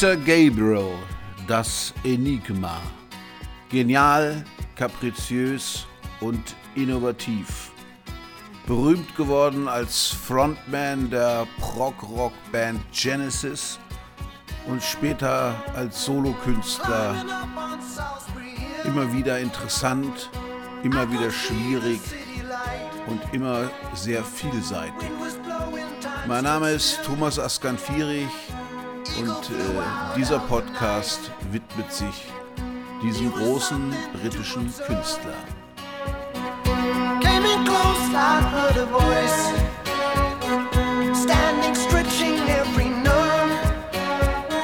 Peter Gabriel, das Enigma. Genial, kapriziös und innovativ. Berühmt geworden als Frontman der Prog-Rock-Band Genesis und später als Solokünstler immer wieder interessant, immer wieder schwierig und immer sehr vielseitig. Mein Name ist Thomas Askanfierich und äh, dieser Podcast widmet sich diesem großen britischen Künstler. Came in close, I heard a voice. Standing, stretching every nerve.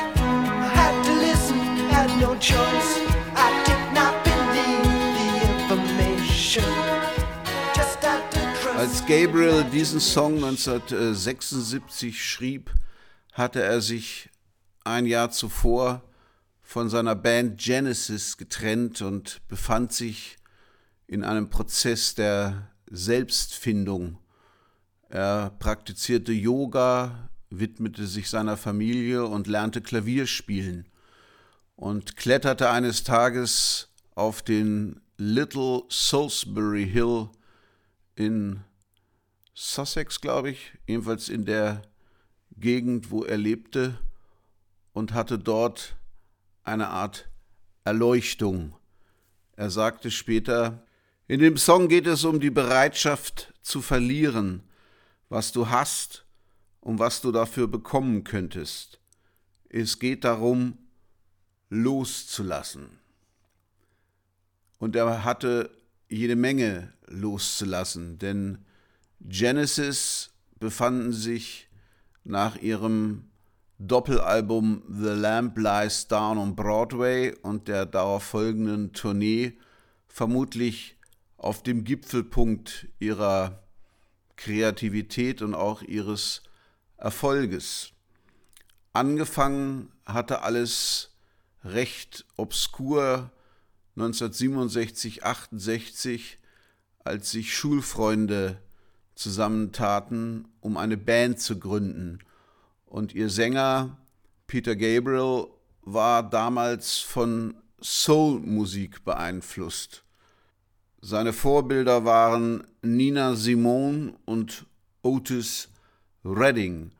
I had to listen, had no choice. I did not believe the information. Just had to trust. Als Gabriel diesen Song 1976 schrieb, hatte er sich ein Jahr zuvor von seiner Band Genesis getrennt und befand sich in einem Prozess der Selbstfindung. Er praktizierte Yoga, widmete sich seiner Familie und lernte Klavier spielen und kletterte eines Tages auf den Little Salisbury Hill in Sussex, glaube ich, jedenfalls in der Gegend, wo er lebte, und hatte dort eine Art Erleuchtung. Er sagte später, in dem Song geht es um die Bereitschaft zu verlieren, was du hast und was du dafür bekommen könntest. Es geht darum, loszulassen. Und er hatte jede Menge loszulassen, denn Genesis befanden sich nach ihrem Doppelalbum The Lamp Lies Down on Broadway und der darauf folgenden Tournee vermutlich auf dem Gipfelpunkt ihrer Kreativität und auch ihres Erfolges. Angefangen hatte alles recht obskur 1967, 68, als sich Schulfreunde zusammentaten, um eine Band zu gründen. Und ihr Sänger Peter Gabriel war damals von Soul-Musik beeinflusst. Seine Vorbilder waren Nina Simone und Otis Redding.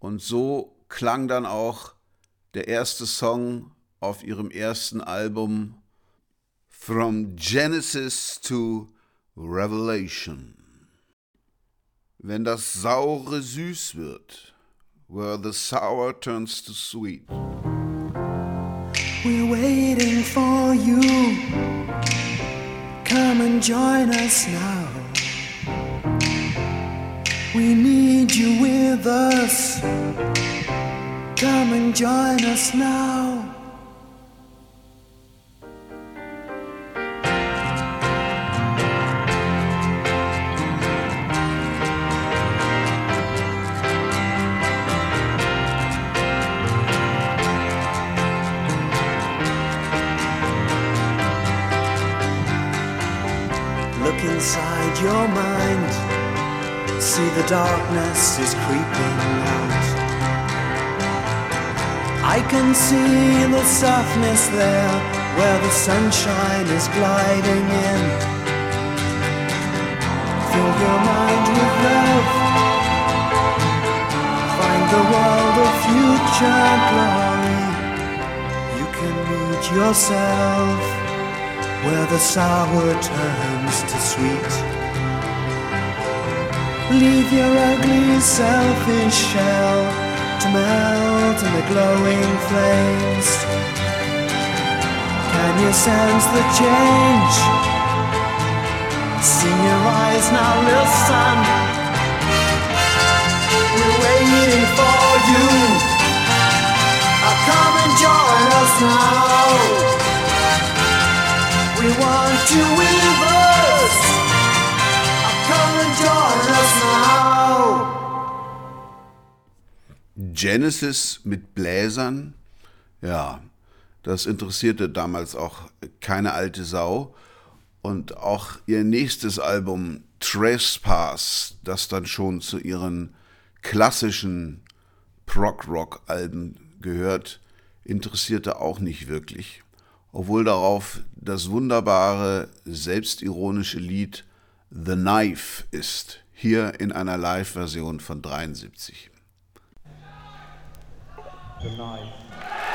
Und so klang dann auch der erste Song auf ihrem ersten Album From Genesis to Revelation. Wenn das Saure süß wird, where the sour turns to sweet. We're waiting for you. Come and join us now. We need you with us. Come and join us now. Can see the softness there where the sunshine is gliding in. Fill your mind with love. Find the world of future glory. You can meet yourself where the sour turns to sweet. Leave your ugly selfish shell to melt in the glowing flames. Can you sense the change? See your eyes now, listen. We're waiting for you. Come and join us now. We want you with us. Come and join us now. Genesis mit Bläsern, ja, das interessierte damals auch keine alte Sau. Und auch ihr nächstes Album Trespass, das dann schon zu ihren klassischen Prog-Rock-Alben gehört, interessierte auch nicht wirklich. Obwohl darauf das wunderbare, selbstironische Lied The Knife ist, hier in einer Live-Version von 73. the knife.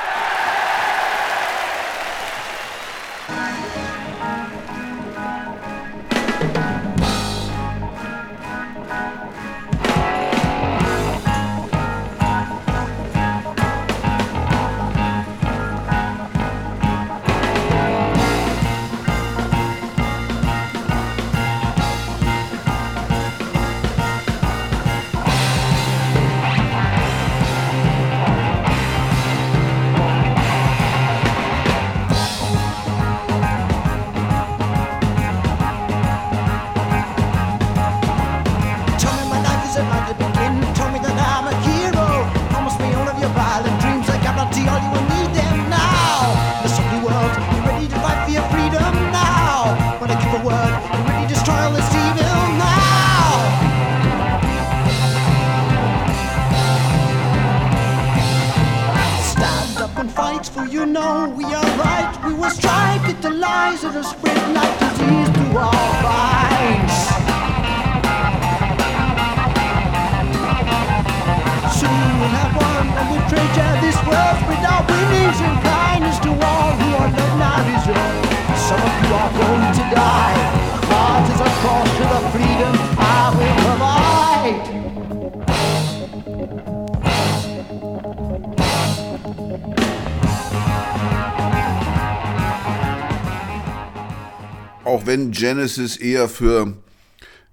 Wenn Genesis eher für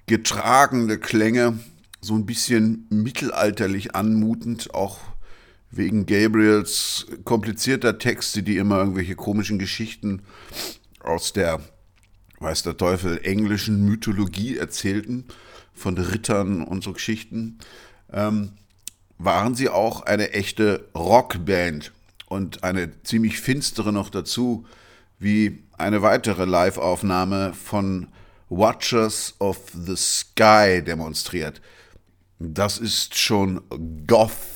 getragene Klänge, so ein bisschen mittelalterlich anmutend, auch wegen Gabriels komplizierter Texte, die immer irgendwelche komischen Geschichten aus der, weiß der Teufel, englischen Mythologie erzählten, von Rittern und so Geschichten, ähm, waren sie auch eine echte Rockband und eine ziemlich finstere noch dazu, wie eine weitere Live-Aufnahme von Watchers of the Sky demonstriert. Das ist schon Goth.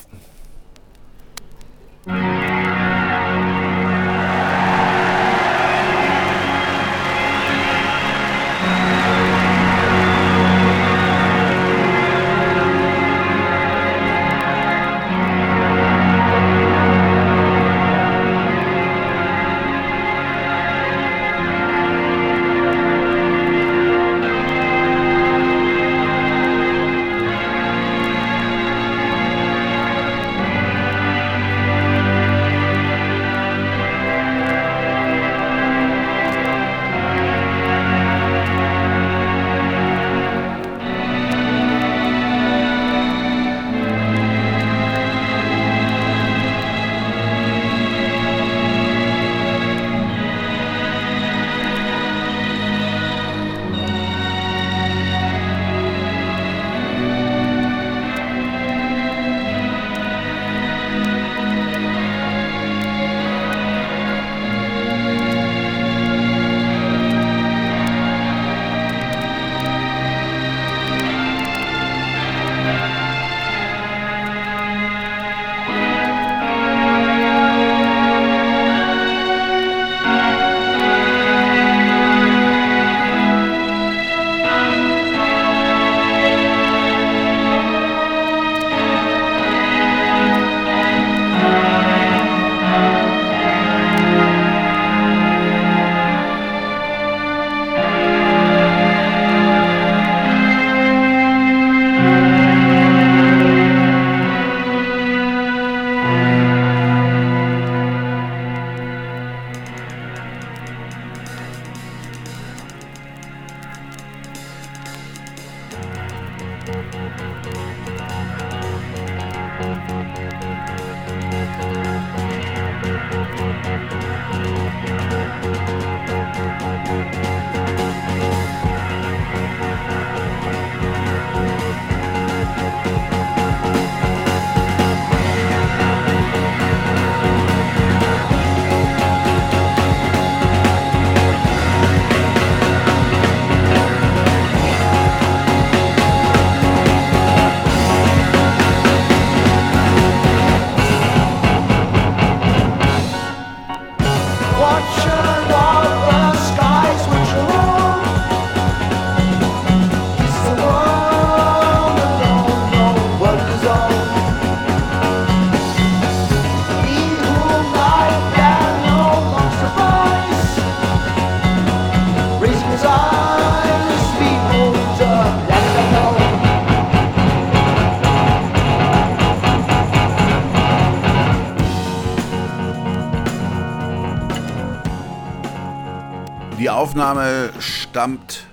Aufnahme stammt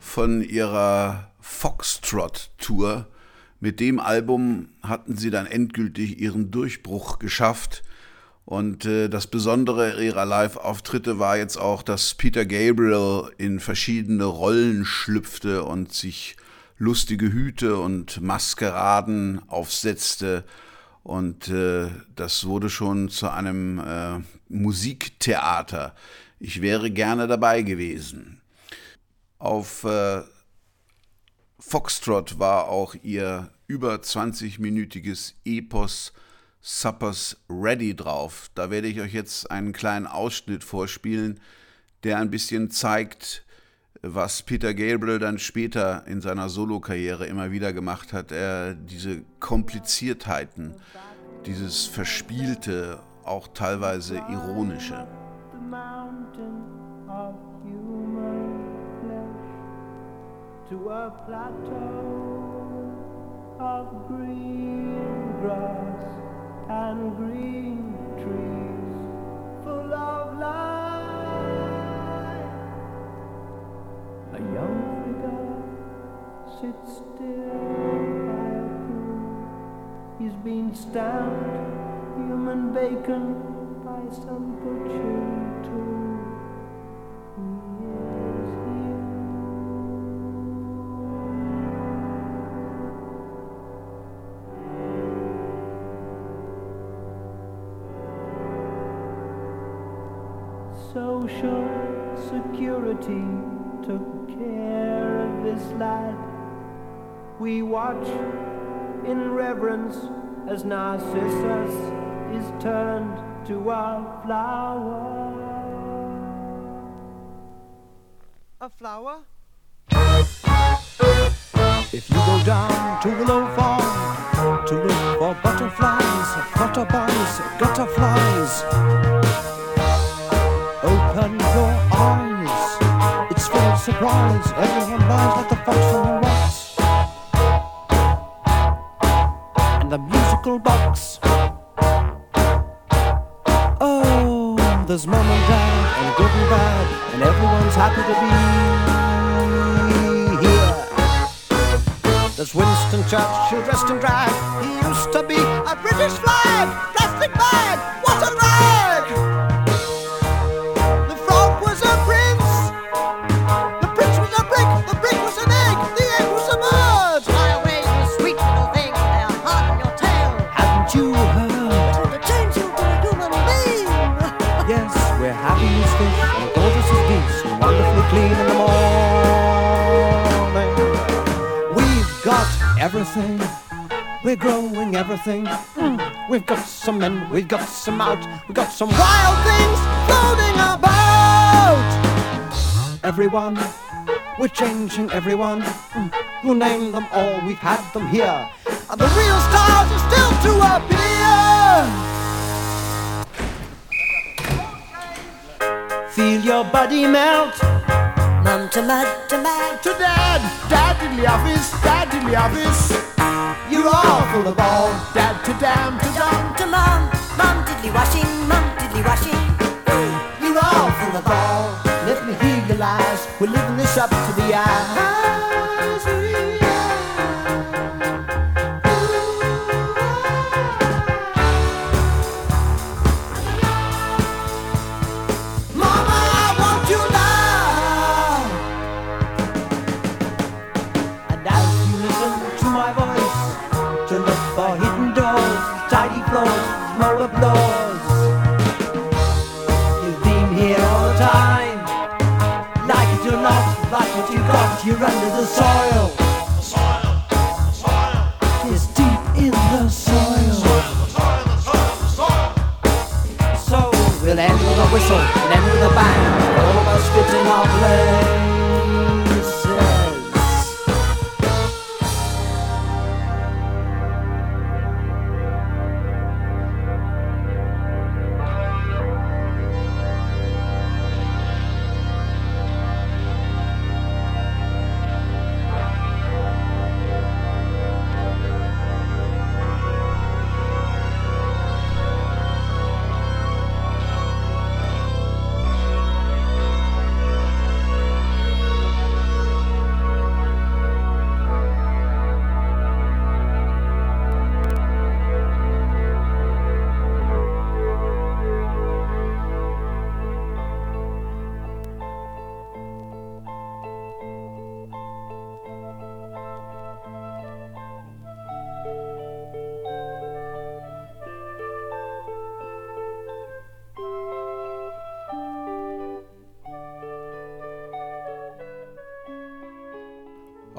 von ihrer Foxtrot-Tour. Mit dem Album hatten sie dann endgültig ihren Durchbruch geschafft. Und äh, das Besondere ihrer Live-Auftritte war jetzt auch, dass Peter Gabriel in verschiedene Rollen schlüpfte und sich lustige Hüte und Maskeraden aufsetzte. Und äh, das wurde schon zu einem äh, Musiktheater. Ich wäre gerne dabei gewesen. Auf äh, Foxtrot war auch ihr über 20-minütiges Epos Suppers Ready drauf. Da werde ich euch jetzt einen kleinen Ausschnitt vorspielen, der ein bisschen zeigt, was Peter Gabriel dann später in seiner Solokarriere immer wieder gemacht hat. Er diese Kompliziertheiten, dieses Verspielte, auch teilweise ironische. To a plateau of green grass and green trees full of life. A young figure sits still by a pool. He's been stamped human bacon. Social security took care of this lad. We watch in reverence as Narcissus is turned to a flower. A flower? If you go down to Willow Farm to look for butterflies, butterflies, gutterflies, open your eyes. It's full of surprise. Everyone lies like the fox on the rocks. And the musical box. There's mum and dad, and good and bad, and everyone's happy to be here. There's Winston Churchill dressed in drag. He used to be a British flag, plastic bag. We're growing everything. We've got some men, we've got some out, we've got some wild things floating about. Everyone, we're changing everyone. We'll name them all, we've had them here. And the real stars are still to appear. Feel your body melt. Mum to mud to mad to dad, dad in the office, dad in the office. You're all full of all, dad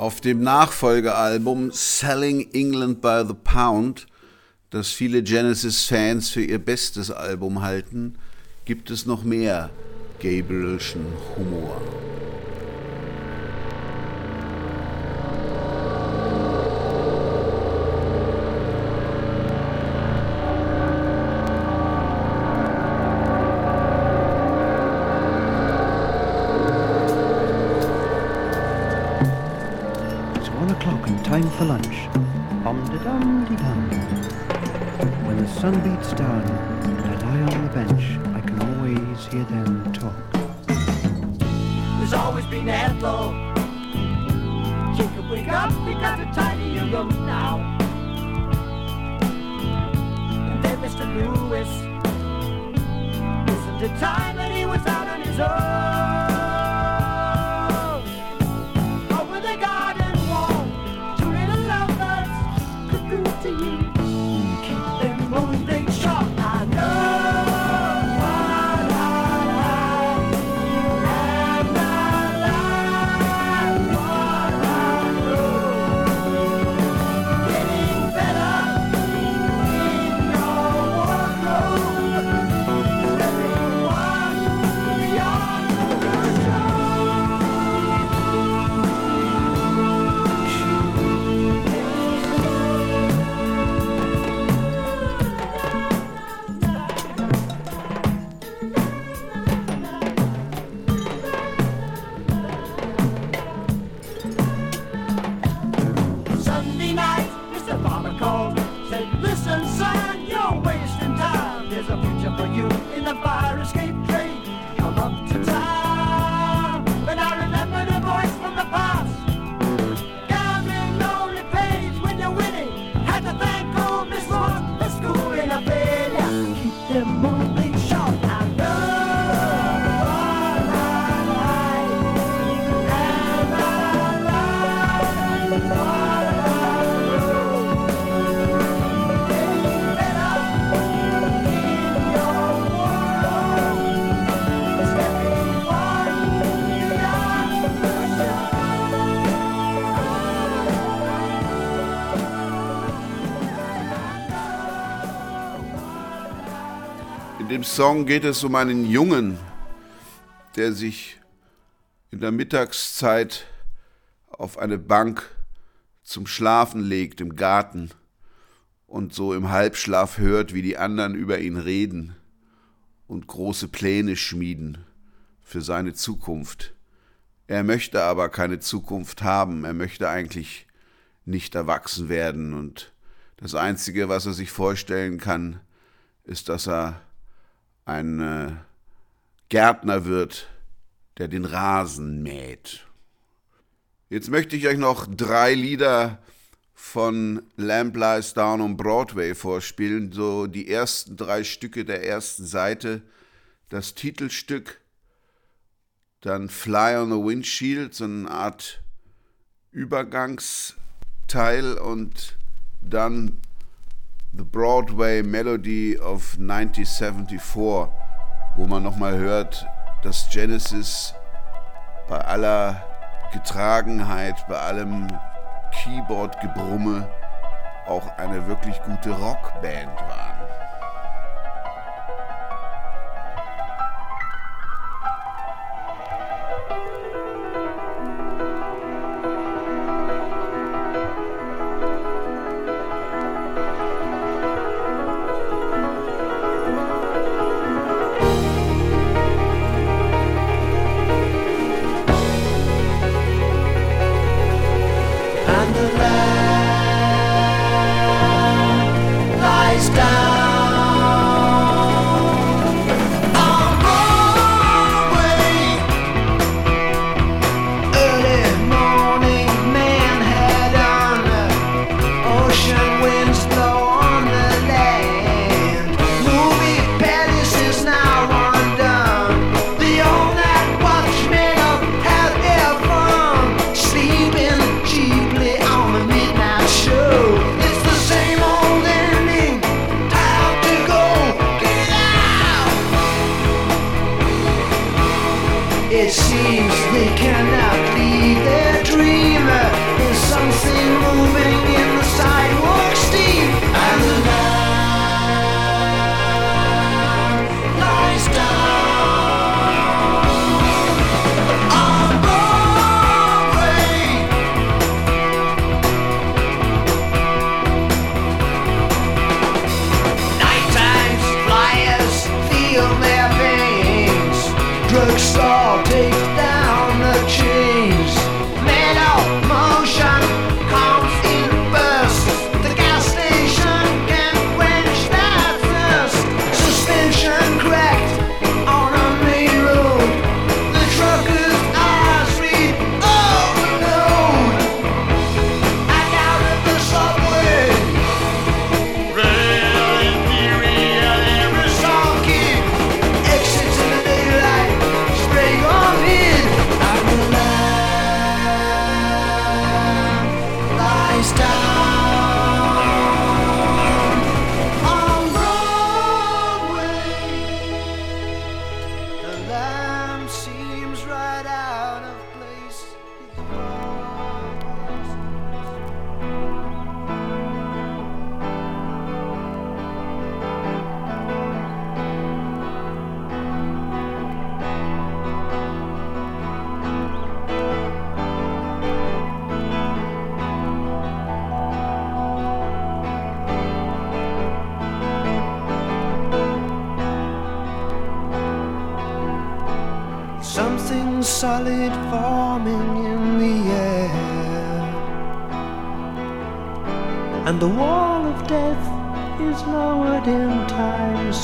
Auf dem Nachfolgealbum Selling England by the Pound, das viele Genesis-Fans für ihr bestes Album halten, gibt es noch mehr Gabrielschen Humor. Time for lunch. Bum de dum de dum. When the sun beats down and I lie on the bench, I can always hear them talk. There's always been Ethel. Could wake up because the tiny room now. And then Mr. Lewis. Isn't it time dem Song geht es um einen Jungen, der sich in der Mittagszeit auf eine Bank zum Schlafen legt im Garten und so im Halbschlaf hört, wie die anderen über ihn reden und große Pläne schmieden für seine Zukunft. Er möchte aber keine Zukunft haben, er möchte eigentlich nicht erwachsen werden und das Einzige, was er sich vorstellen kann, ist, dass er ein äh, Gärtner wird, der den Rasen mäht. Jetzt möchte ich euch noch drei Lieder von Lamp Lies Down on Broadway vorspielen, so die ersten drei Stücke der ersten Seite, das Titelstück, dann Fly on the Windshield, so eine Art Übergangsteil und dann The Broadway Melody of 1974, wo man nochmal hört, dass Genesis bei aller Getragenheit, bei allem Keyboard-Gebrumme auch eine wirklich gute Rockband war.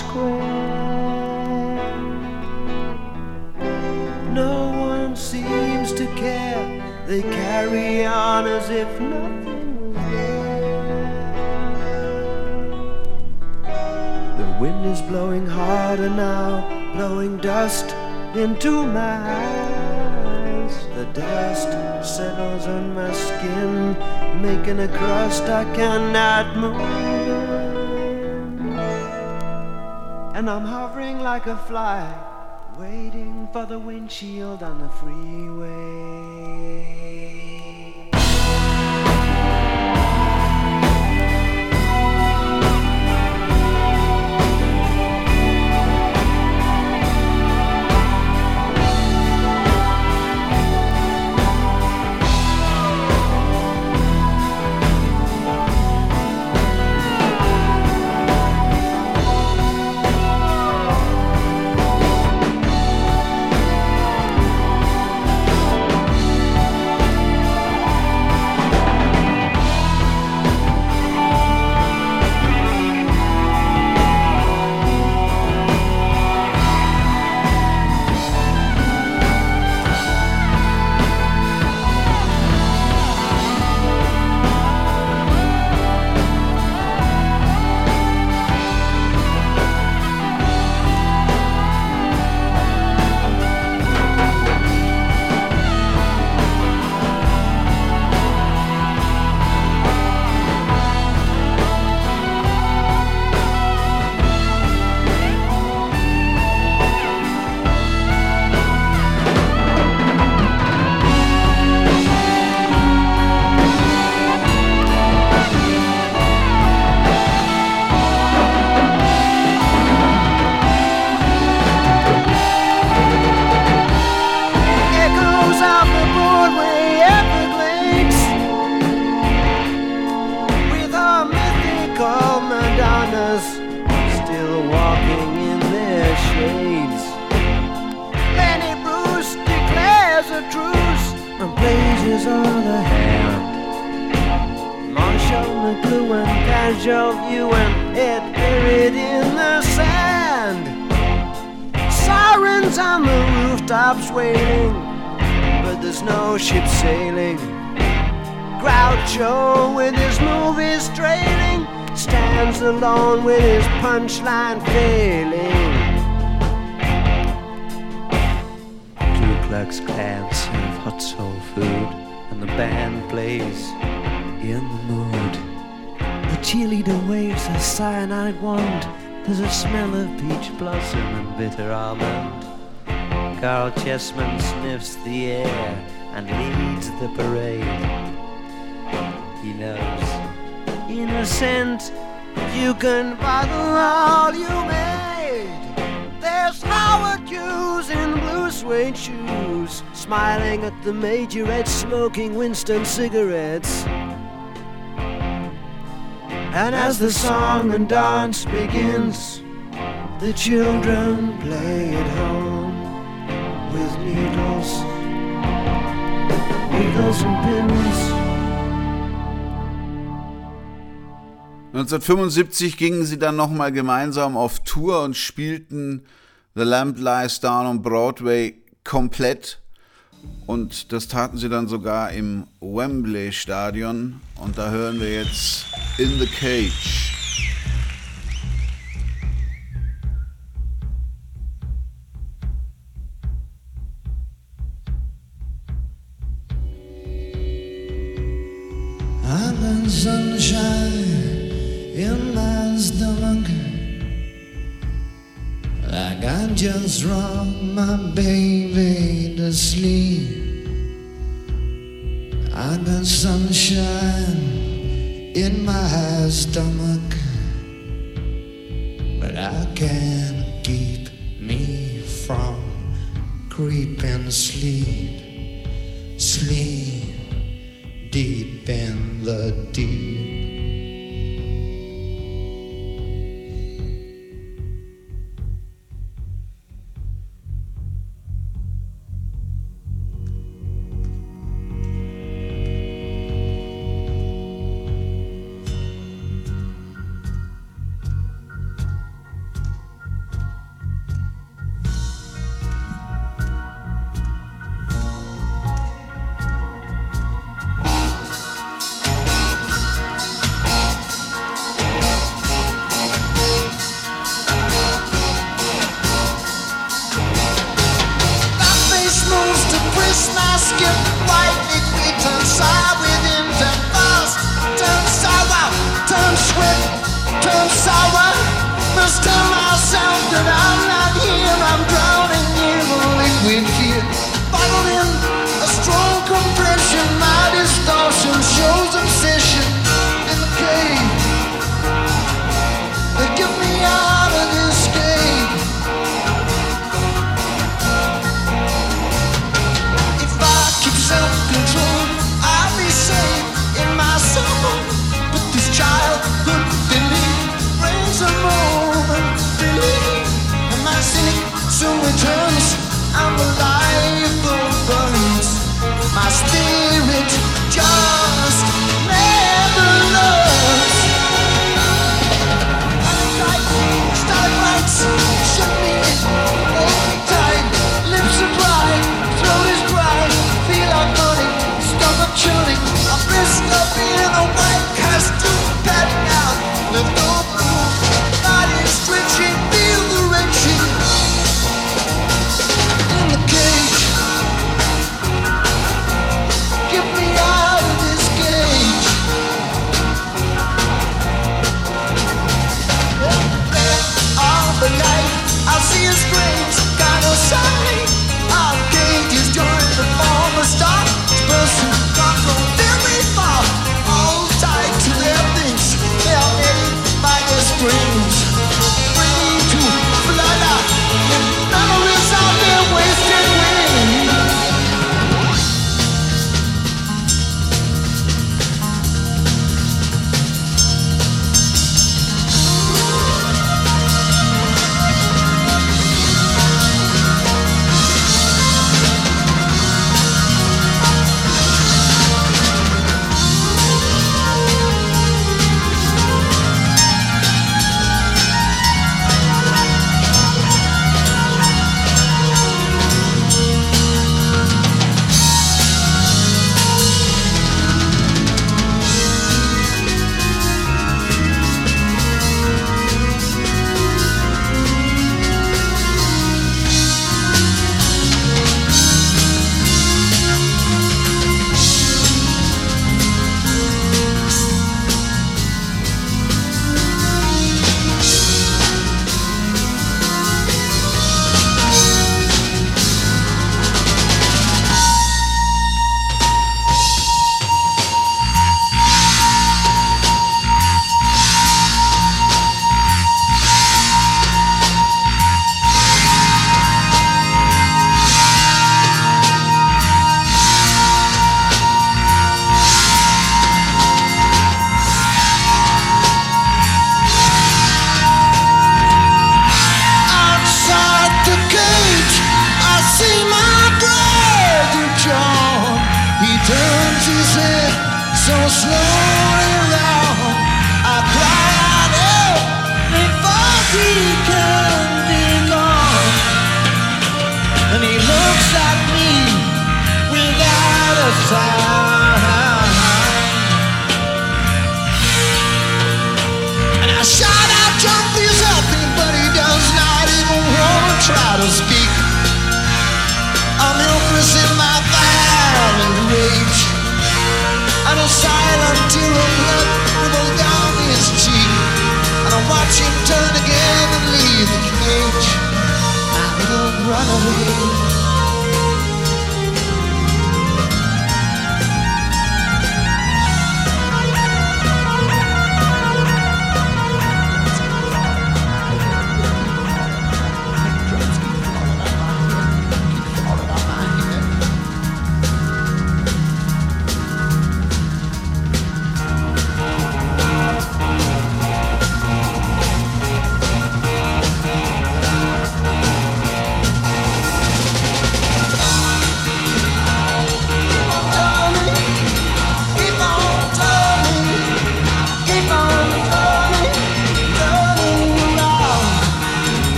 square. No one seems to care, they carry on as if nothing were. The wind is blowing harder now, blowing dust into my eyes. The dust settles on my skin, making a crust I cannot move. and I'm hovering like a fly, waiting for the windshield on the freeway. others still walking in their shades. Lenny Bruce declares a truce and blazes on the hand. Marshall McLuhan, casual view and head buried in the sand. Sirens on the rooftops waiting, but there's no ship sailing. Groucho with his movies trailing stands alone with his punchline failing. Ku Klux serve hot soul food, and the band plays in the mood. The cheerleader waves a cyanide wand. There's a smell of peach blossom and bitter almond. Carl Chessman sniffs the air and leads the parade. He knows, innocent, you can bottle all you made. There's Howard Hughes in blue suede shoes, smiling at the majorette, smoking Winston cigarettes. And as the song and dance begins, the children play at home with needles, needles and pins. 1975 gingen sie dann nochmal gemeinsam auf Tour und spielten The Lamp Lies Down on Broadway komplett. Und das taten sie dann sogar im Wembley Stadion. Und da hören wir jetzt In the Cage. Sunshine in my stomach. Like I just rocked my baby to sleep. I got sunshine in my stomach, but I can't keep me from creeping sleep, sleep And I shout out, John, please help me, but he does not even want to try to speak. I'm in my violent rage. And a silent tear of blood dribbles down his cheek. And I watch him turn again and leave the cage. Run away.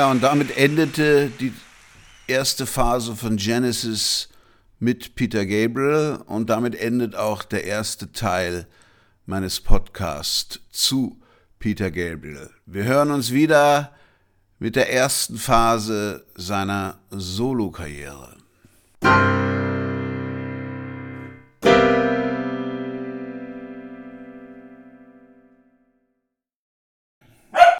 Ja, und damit endete die erste Phase von Genesis mit Peter Gabriel und damit endet auch der erste Teil meines Podcasts zu Peter Gabriel. Wir hören uns wieder mit der ersten Phase seiner Solokarriere.